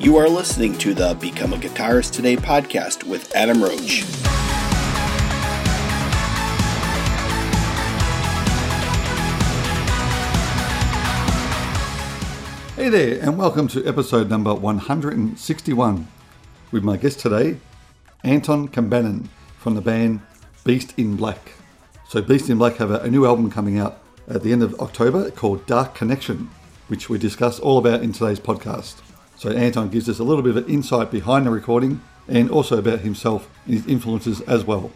You are listening to the Become a Guitarist Today podcast with Adam Roach. Hey there, and welcome to episode number 161 with my guest today, Anton Kabanen from the band Beast in Black. So, Beast in Black have a, new album coming out at the end of October called Dark Connection, which we discuss all about in today's podcast. So, Anton gives us a little bit of insight behind the recording and also about himself and his influences as well.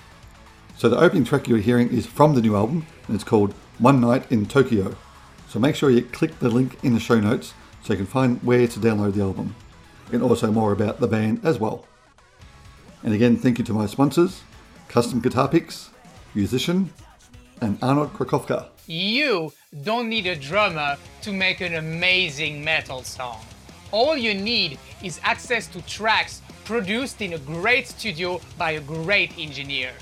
So, the opening track you're hearing is from the new album and it's called One Night in Tokyo. So, make sure you click the link in the show notes so you can find where to download the album and also more about the band as well. And again, thank you to my sponsors Custom Guitar Picks, Yousician, and Arnaud Krakowka. You don't need a drummer to make an amazing metal song. All you need is access to tracks produced in a great studio by a great engineer.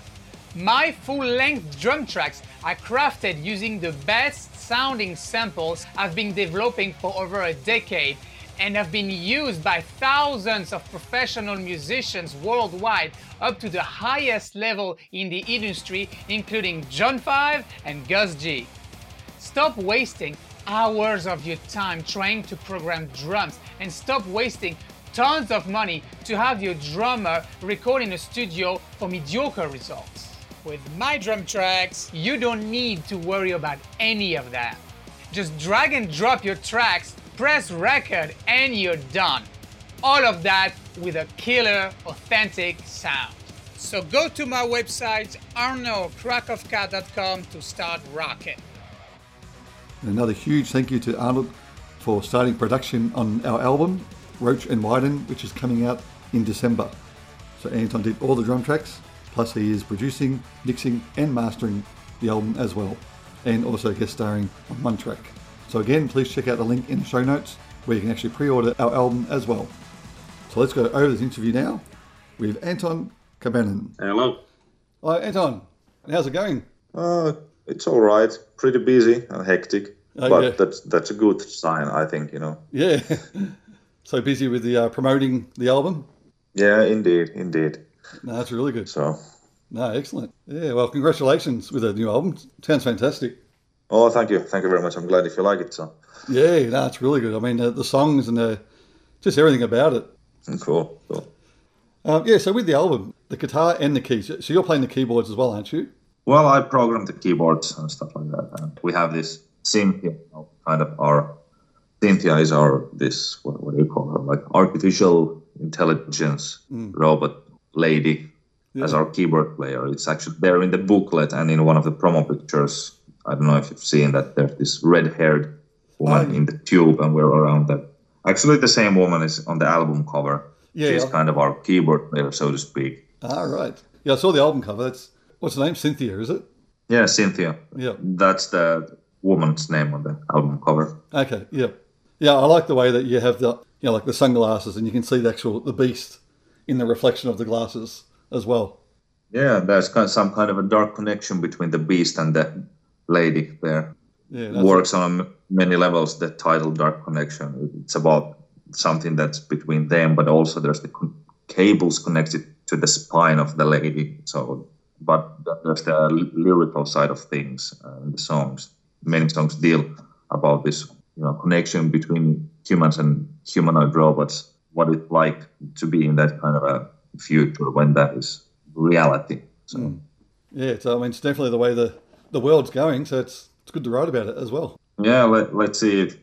My full length drum tracks are crafted using the best sounding samples I've been developing for over a decade and have been used by thousands of professional musicians worldwide up to the highest level in the industry, including John 5 and Gus G. Stop wasting hours of your time trying to program drums and stop wasting tons of money to have your drummer record in a studio for mediocre results. With my drum tracks, you don't need to worry about any of that. Just drag and drop your tracks, press record, and you're done. All of that with a killer, authentic sound. So go to my website, arnaudkrakowka.com to start rocking. Another huge thank you to Arnaud for starting production on our album, Roach and Widen, which is coming out in December. So Anton did all the drum tracks, plus he is producing, mixing, and mastering the album as well, and also guest starring on one track. So again, please check out the link in the show notes where you can actually pre-order our album as well. So let's go over this interview now with Anton Kabanen. Hello. Hi Anton, how's it going? Uh, it's all right. Pretty busy and hectic, Oh, but yeah. that's that's a good sign, I think. You know. Yeah, so busy with the uh, promoting the album. Yeah, indeed, indeed. No, that's really good. So, No, excellent. Yeah, well, congratulations with the new album. Sounds fantastic. oh, thank you, thank you very much. I'm glad if you like it. So, Yeah, no, it's really good. I mean, uh, the songs and uh, just everything about it. cool, cool. Um, yeah, so with the album, the guitar and the keys. So you're playing the keyboards as well, aren't you? Well, I programmed the keyboards and stuff like that, and we have this Cynthia, kind of our Cynthia is our this what, what do you call her? Like artificial intelligence robot lady as our keyboard player. It's actually there in the booklet and in one of the promo pictures. I don't know if you've seen that. There's this red-haired woman Oh. in the tube, and we're around that. Actually, the same woman is on the album cover. Yeah, She's yeah. kind of our keyboard player, so to speak. Ah, right. Yeah, I saw the album cover. That's what's the name? Cynthia, is it? Yeah, Cynthia. Yeah. That's the woman's name on the album cover. Okay. Yeah. Yeah, I like the way that you have the you know like the sunglasses and you can see the actual the beast in the reflection of the glasses as well. Yeah, there's kind some kind of a dark connection between the beast and the lady there. Yeah. Works on many levels. The title "Dark Connection." It's about something that's between them, but also there's the con- cables connected to the spine of the lady. So, but th- there's the lyrical side of things uh, the songs. Many songs deal about this, you know, connection between humans and humanoid robots. What it's like to be in that kind of a future when that is reality. So. Yeah, so I mean, it's definitely the way the the world's going. So it's it's good to write about it as well. Yeah, let, let's see if,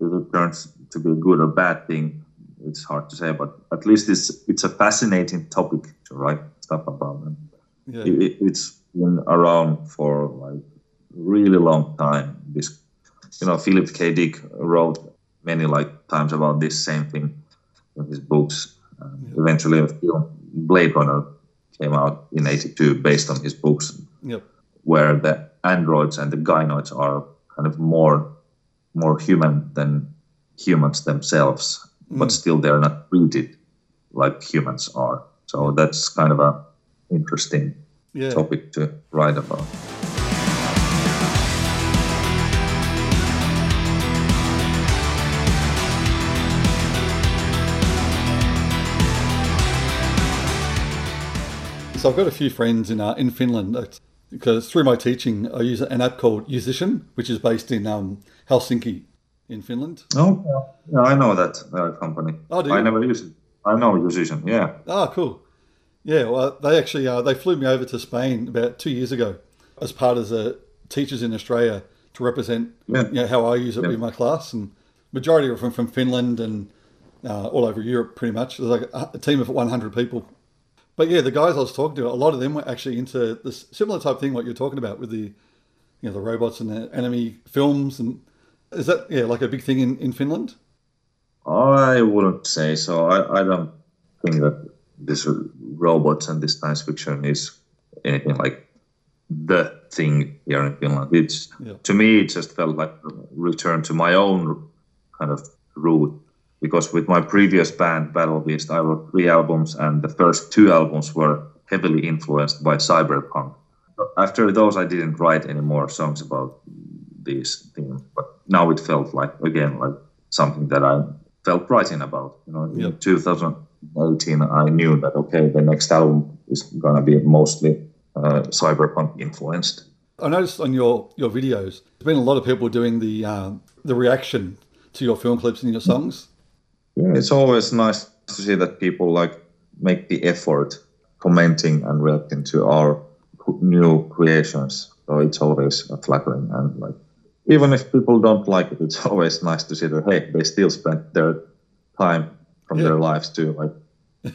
if it turns to be a good or bad thing. It's hard to say, but at least it's it's a fascinating topic to write stuff about. And Yeah. it, it- it's been around for like really long time. This, you know, Philip K. Dick wrote many like times about this same thing in his books. And Eventually, a film Blade Runner came out in '82 based on his books Yep. where the androids and the gynoids are kind of more more human than humans themselves, but mm. still they're not treated like humans are. So that's kind of a interesting yeah. topic to write about. So I've got a few friends in uh, in Finland because through my teaching I use an app called Yousician, which is based in um, Helsinki, in Finland. Oh, yeah, I know that uh, company. Oh, do you? I never use it. I know Yousician. Yeah. Oh, cool. Yeah, well, they actually uh, they flew me over to Spain about two years ago as part of the teachers in Australia to represent Yeah. you know, how I use it Yeah. with my class, and majority are from from Finland and uh, all over Europe, pretty much. There's like a, a team of 100 people. But yeah, the guys I was talking to, a lot of them were actually into this similar type thing what you're talking about with the you know the robots and the enemy films, and is that yeah like a big thing in in Finland? I wouldn't say so. I, I don't think that this robots and this science fiction is anything like the thing here in Finland. It's yeah. to me, it just felt like a return to my own kind of root because with my previous band, Battle Beast, I wrote three albums, and the first two albums were heavily influenced by cyberpunk. After those, I didn't write any more songs about these things. but now it felt like again like something that I felt writing about. You know, in yeah. 2000 18, I knew that okay, the next album is gonna be mostly uh, cyberpunk influenced. I noticed on your your videos, there's been a lot of people doing the uh, the reaction to your film clips and your songs. Yeah, it's always nice to see that people like make the effort commenting and reacting to our new creations. So it's always flattering and like even if people don't like it, it's always nice to see that hey, they still spent their time from yeah. their lives to like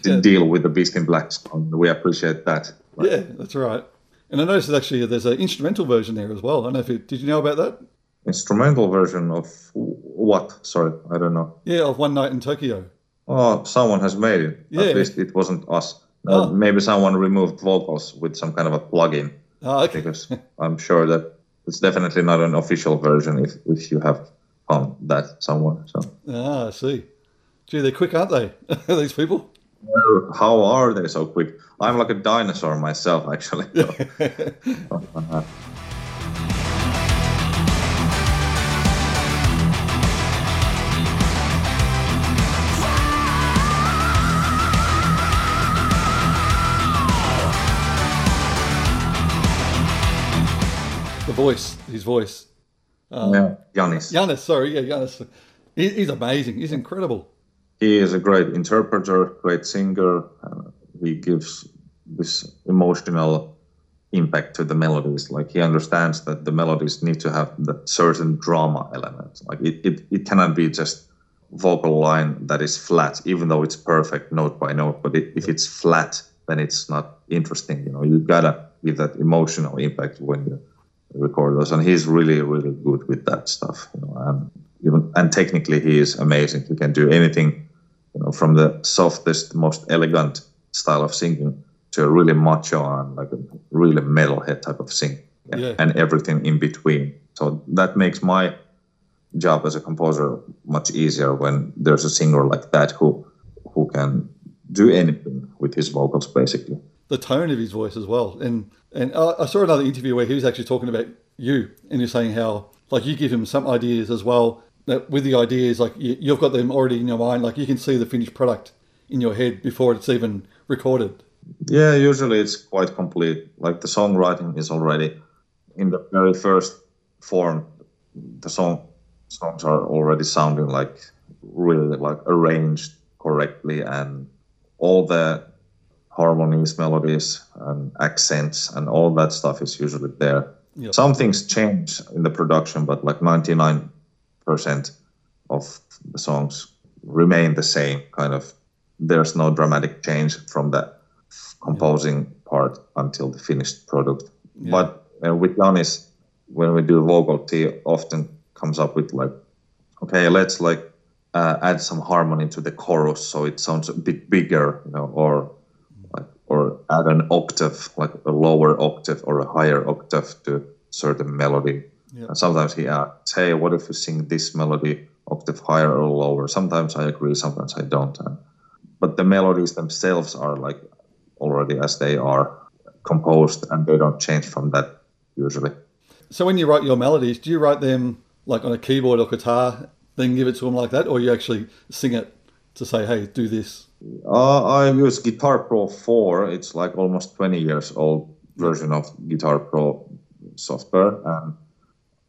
to deal with the Beast in Black song. We appreciate that. Like, Yeah, that's right. And I noticed that actually there's an instrumental version there as well. I don't know if it, did you know about that? Instrumental version of what? Sorry, I don't know. Yeah, of One Night in Tokyo. Oh, someone has made it. Yeah. At least it wasn't us. Uh, Oh. Maybe someone removed vocals with some kind of a plugin. Ah, okay. because I'm sure that it's definitely not an official version if, if you have found that somewhere. So Ah, I see. Gee, they're quick, aren't they? These people. How are they so quick? I'm like a dinosaur myself, actually. The voice, his voice. Um, yeah, Yanis. Giannis, sorry, yeah, Giannis. He, he's amazing. He's incredible. He is a great interpreter, great singer. Uh, he gives this emotional impact to the melodies. Like he understands that the melodies need to have that certain drama element. Like it, it, it cannot be just vocal line that is flat, even though it's perfect note by note. But it, if it's flat, then it's not interesting. You know, you gotta give that emotional impact when you record those. And he's really, really good with that stuff. You know, and even and technically he is amazing. He can do anything you know, from the softest, most elegant style of singing to a really macho and like a really metalhead type of sing, Yeah. and everything in between. So that makes my job as a composer much easier when there's a singer like that who who can do anything with his vocals, basically. The tone of his voice as well. And and I I saw another interview where he was actually talking about you, and he's saying how like you give him some ideas as well. That with the ideas, like you, you've got them already in your mind. Like you can see the finished product in your head before it's even recorded. Yeah, usually it's quite complete. Like the songwriting is already in the very first form. The song songs are already sounding like really like arranged correctly, and all the harmonies, melodies, and accents, and all that stuff is usually there. Yep. Some things change in the production, but like ninety nine percent of the songs remain the same. Kind of, there's no dramatic change from the composing part until the finished product. But uh, with Janis, when we do vocals, he often comes up with like, okay, let's like uh, add some harmony to the chorus so it sounds a bit bigger, you know, or like or add an octave, like a lower octave or a higher octave to certain melody. Yeah. And sometimes he asks, hey, what if we sing this melody octave higher or lower? Sometimes I agree, sometimes I don't. And, but the melodies themselves are like already as they are composed and they don't change from that usually. So when you write your melodies, do you write them like on a keyboard or guitar, then give it to them like that, or you actually sing it to say, hey, do this? Uh, I use Guitar Pro 4. It's like almost 20 years old version of Guitar Pro software, and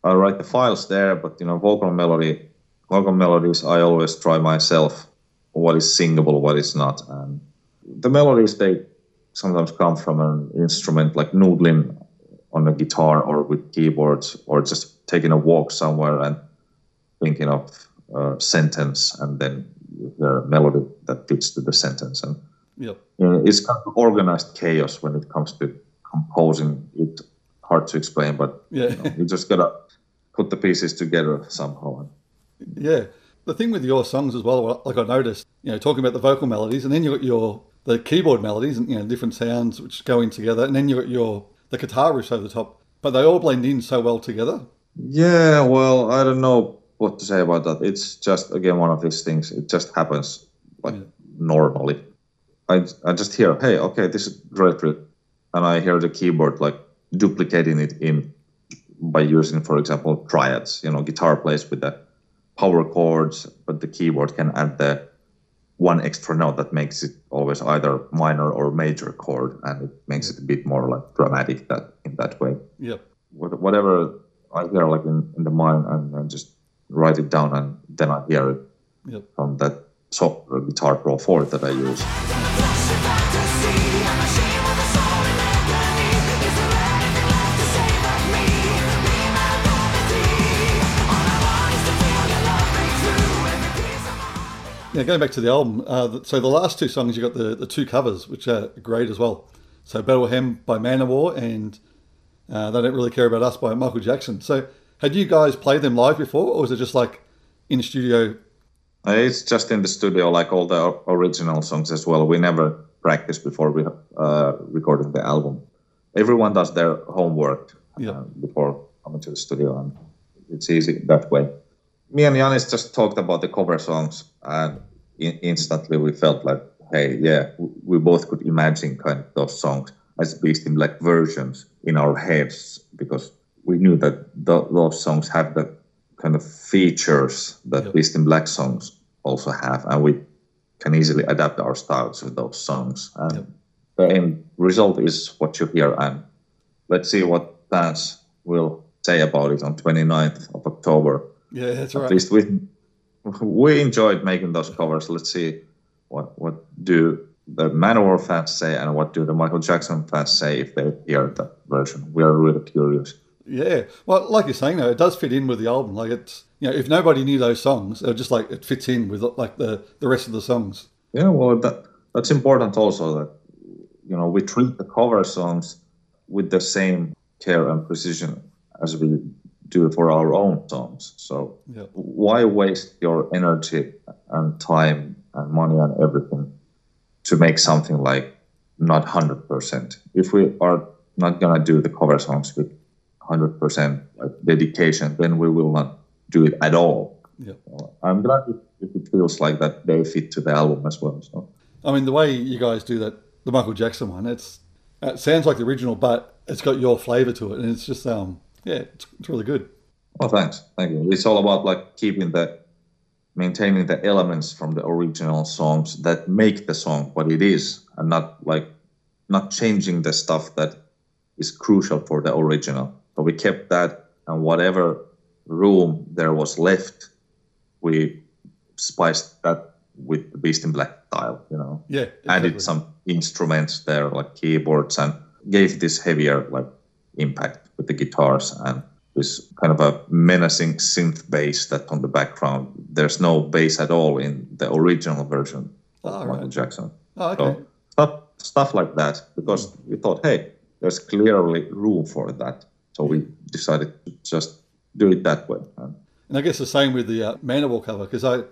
I write the files there. But you know, vocal melody, vocal melodies, I always try myself what is singable, what is not, and the melodies they sometimes come from an instrument like noodling on a guitar or with keyboards, or just taking a walk somewhere and thinking of a sentence and then the melody that fits to the sentence. And Yep. you know, it's kind of organized chaos when it comes to composing. It hard to explain, but Yeah. you, know, you just gotta put the pieces together somehow. Yeah. The thing with your songs as well, like I noticed, you know, talking about the vocal melodies, and then you got your the keyboard melodies and you know different sounds which go in together, and then you got your the guitar riffs over the top, but they all blend in so well together. Yeah, well, I don't know what to say about that. It's just again one of these things. It just happens like normally. I I just hear, hey, okay, this is great, and I hear the keyboard like duplicating it in by using, for example, triads. You know, guitar plays with the power chords, but the keyboard can add the one extra note that makes it always either minor or major chord, and it makes it a bit more like dramatic that in that way Yeah. whatever I hear like in, in the mind and, and just write it down and then I hear it Yep. from that software Guitar Pro 4 that I use. Yeah, going back to the album, uh, so the last two songs you got the, the two covers, which are great as well. So Bethlehem by Manowar and uh, They Don't Really Care About Us by Michael Jackson. So had you guys played them live before, or was it just like in the studio? Uh, It's just in the studio like all the original songs as well. We never practiced before we uh, recorded the album. Everyone does their homework Yeah. uh, before coming to the studio and it's easy that way. Me and Yanis just talked about the cover songs, and in- instantly we felt like, hey, yeah, we both could imagine kind of those songs as Beast in Black versions in our heads because we knew that th- those songs have the kind of features that Yep. Beast in Black songs also have, and we can easily adapt our styles to those songs. And Yep. the end result is what you hear, and let's see what fans will say about it on 29th of October. Yeah, that's right. At least we we enjoyed making those covers. Let's see what what do the Manowar fans say and what do the Michael Jackson fans say if they hear that version. We are really curious. Yeah. Well, like you're saying, though, it does fit in with the album. Like it's, you know, if nobody knew those songs, it just like it fits in with like the, the rest of the songs. Yeah, well, that that's important also that you know we treat the cover songs with the same care and precision as we do it for our own songs. So Yeah. why waste your energy and time and money and everything to make something like not 100%? If we are not going to do the cover songs with 100% dedication, then we will not do it at all. Yeah. I'm glad if, if it feels like that they fit to the album as well. So. I mean, the way you guys do that, the Michael Jackson one, it's it sounds like the original, but it's got your flavor to it, and it's just um, yeah, it's, it's really good. Well, thanks. Thank you. It's all about like keeping the, maintaining the elements from the original songs that make the song what it is, and not like, not changing the stuff that is crucial for the original. But we kept that, and whatever room there was left, we spiced that with the Beast in Black style. You know, Yeah, added some instruments there like keyboards and gave this heavier like impact with the guitars and this kind of a menacing synth bass that on the background there's no bass at all in the original version of Oh, Michael right. Jackson. Oh, okay. So stuff stuff like that because we thought, hey, there's clearly room for that. So we decided to just do it that way. And I guess the same with the uh, Manowar cover because I,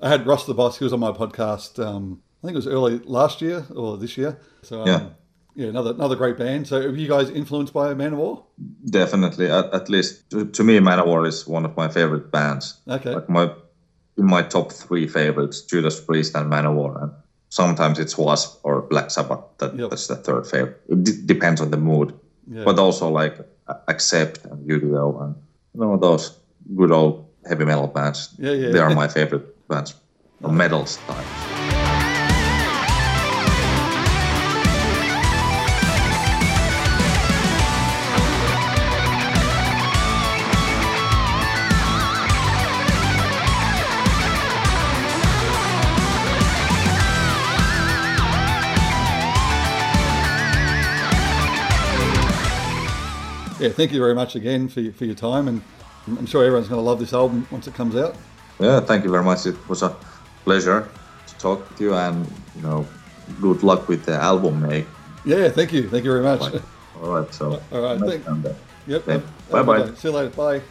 I had Ross the Boss. He was on my podcast. Um, I think it was early last year or this year. So um, Yeah. Yeah, another another great band. So are you guys influenced by Manowar? definitely, at, at least to, to me, Manowar is one of my favorite bands. Okay. like my in my top three favorites judas priest and manowar and sometimes it's wasp or black sabbath that, Yep. that's the third favorite it d- depends on the mood Yeah. but also like accept and udo and you know those good old heavy metal bands Yeah, yeah. they are my favorite bands metal style. Yeah, thank you very much again for, your- for your time, and I'm sure everyone's going to love this album once it comes out. Yeah, thank you very much. It was a pleasure to talk with you, and you know, good luck with the album mate. Yeah, thank you, thank you very much. All right, so All right, thank-. Yep. Okay, have- have a good bye-bye. See you later. Bye.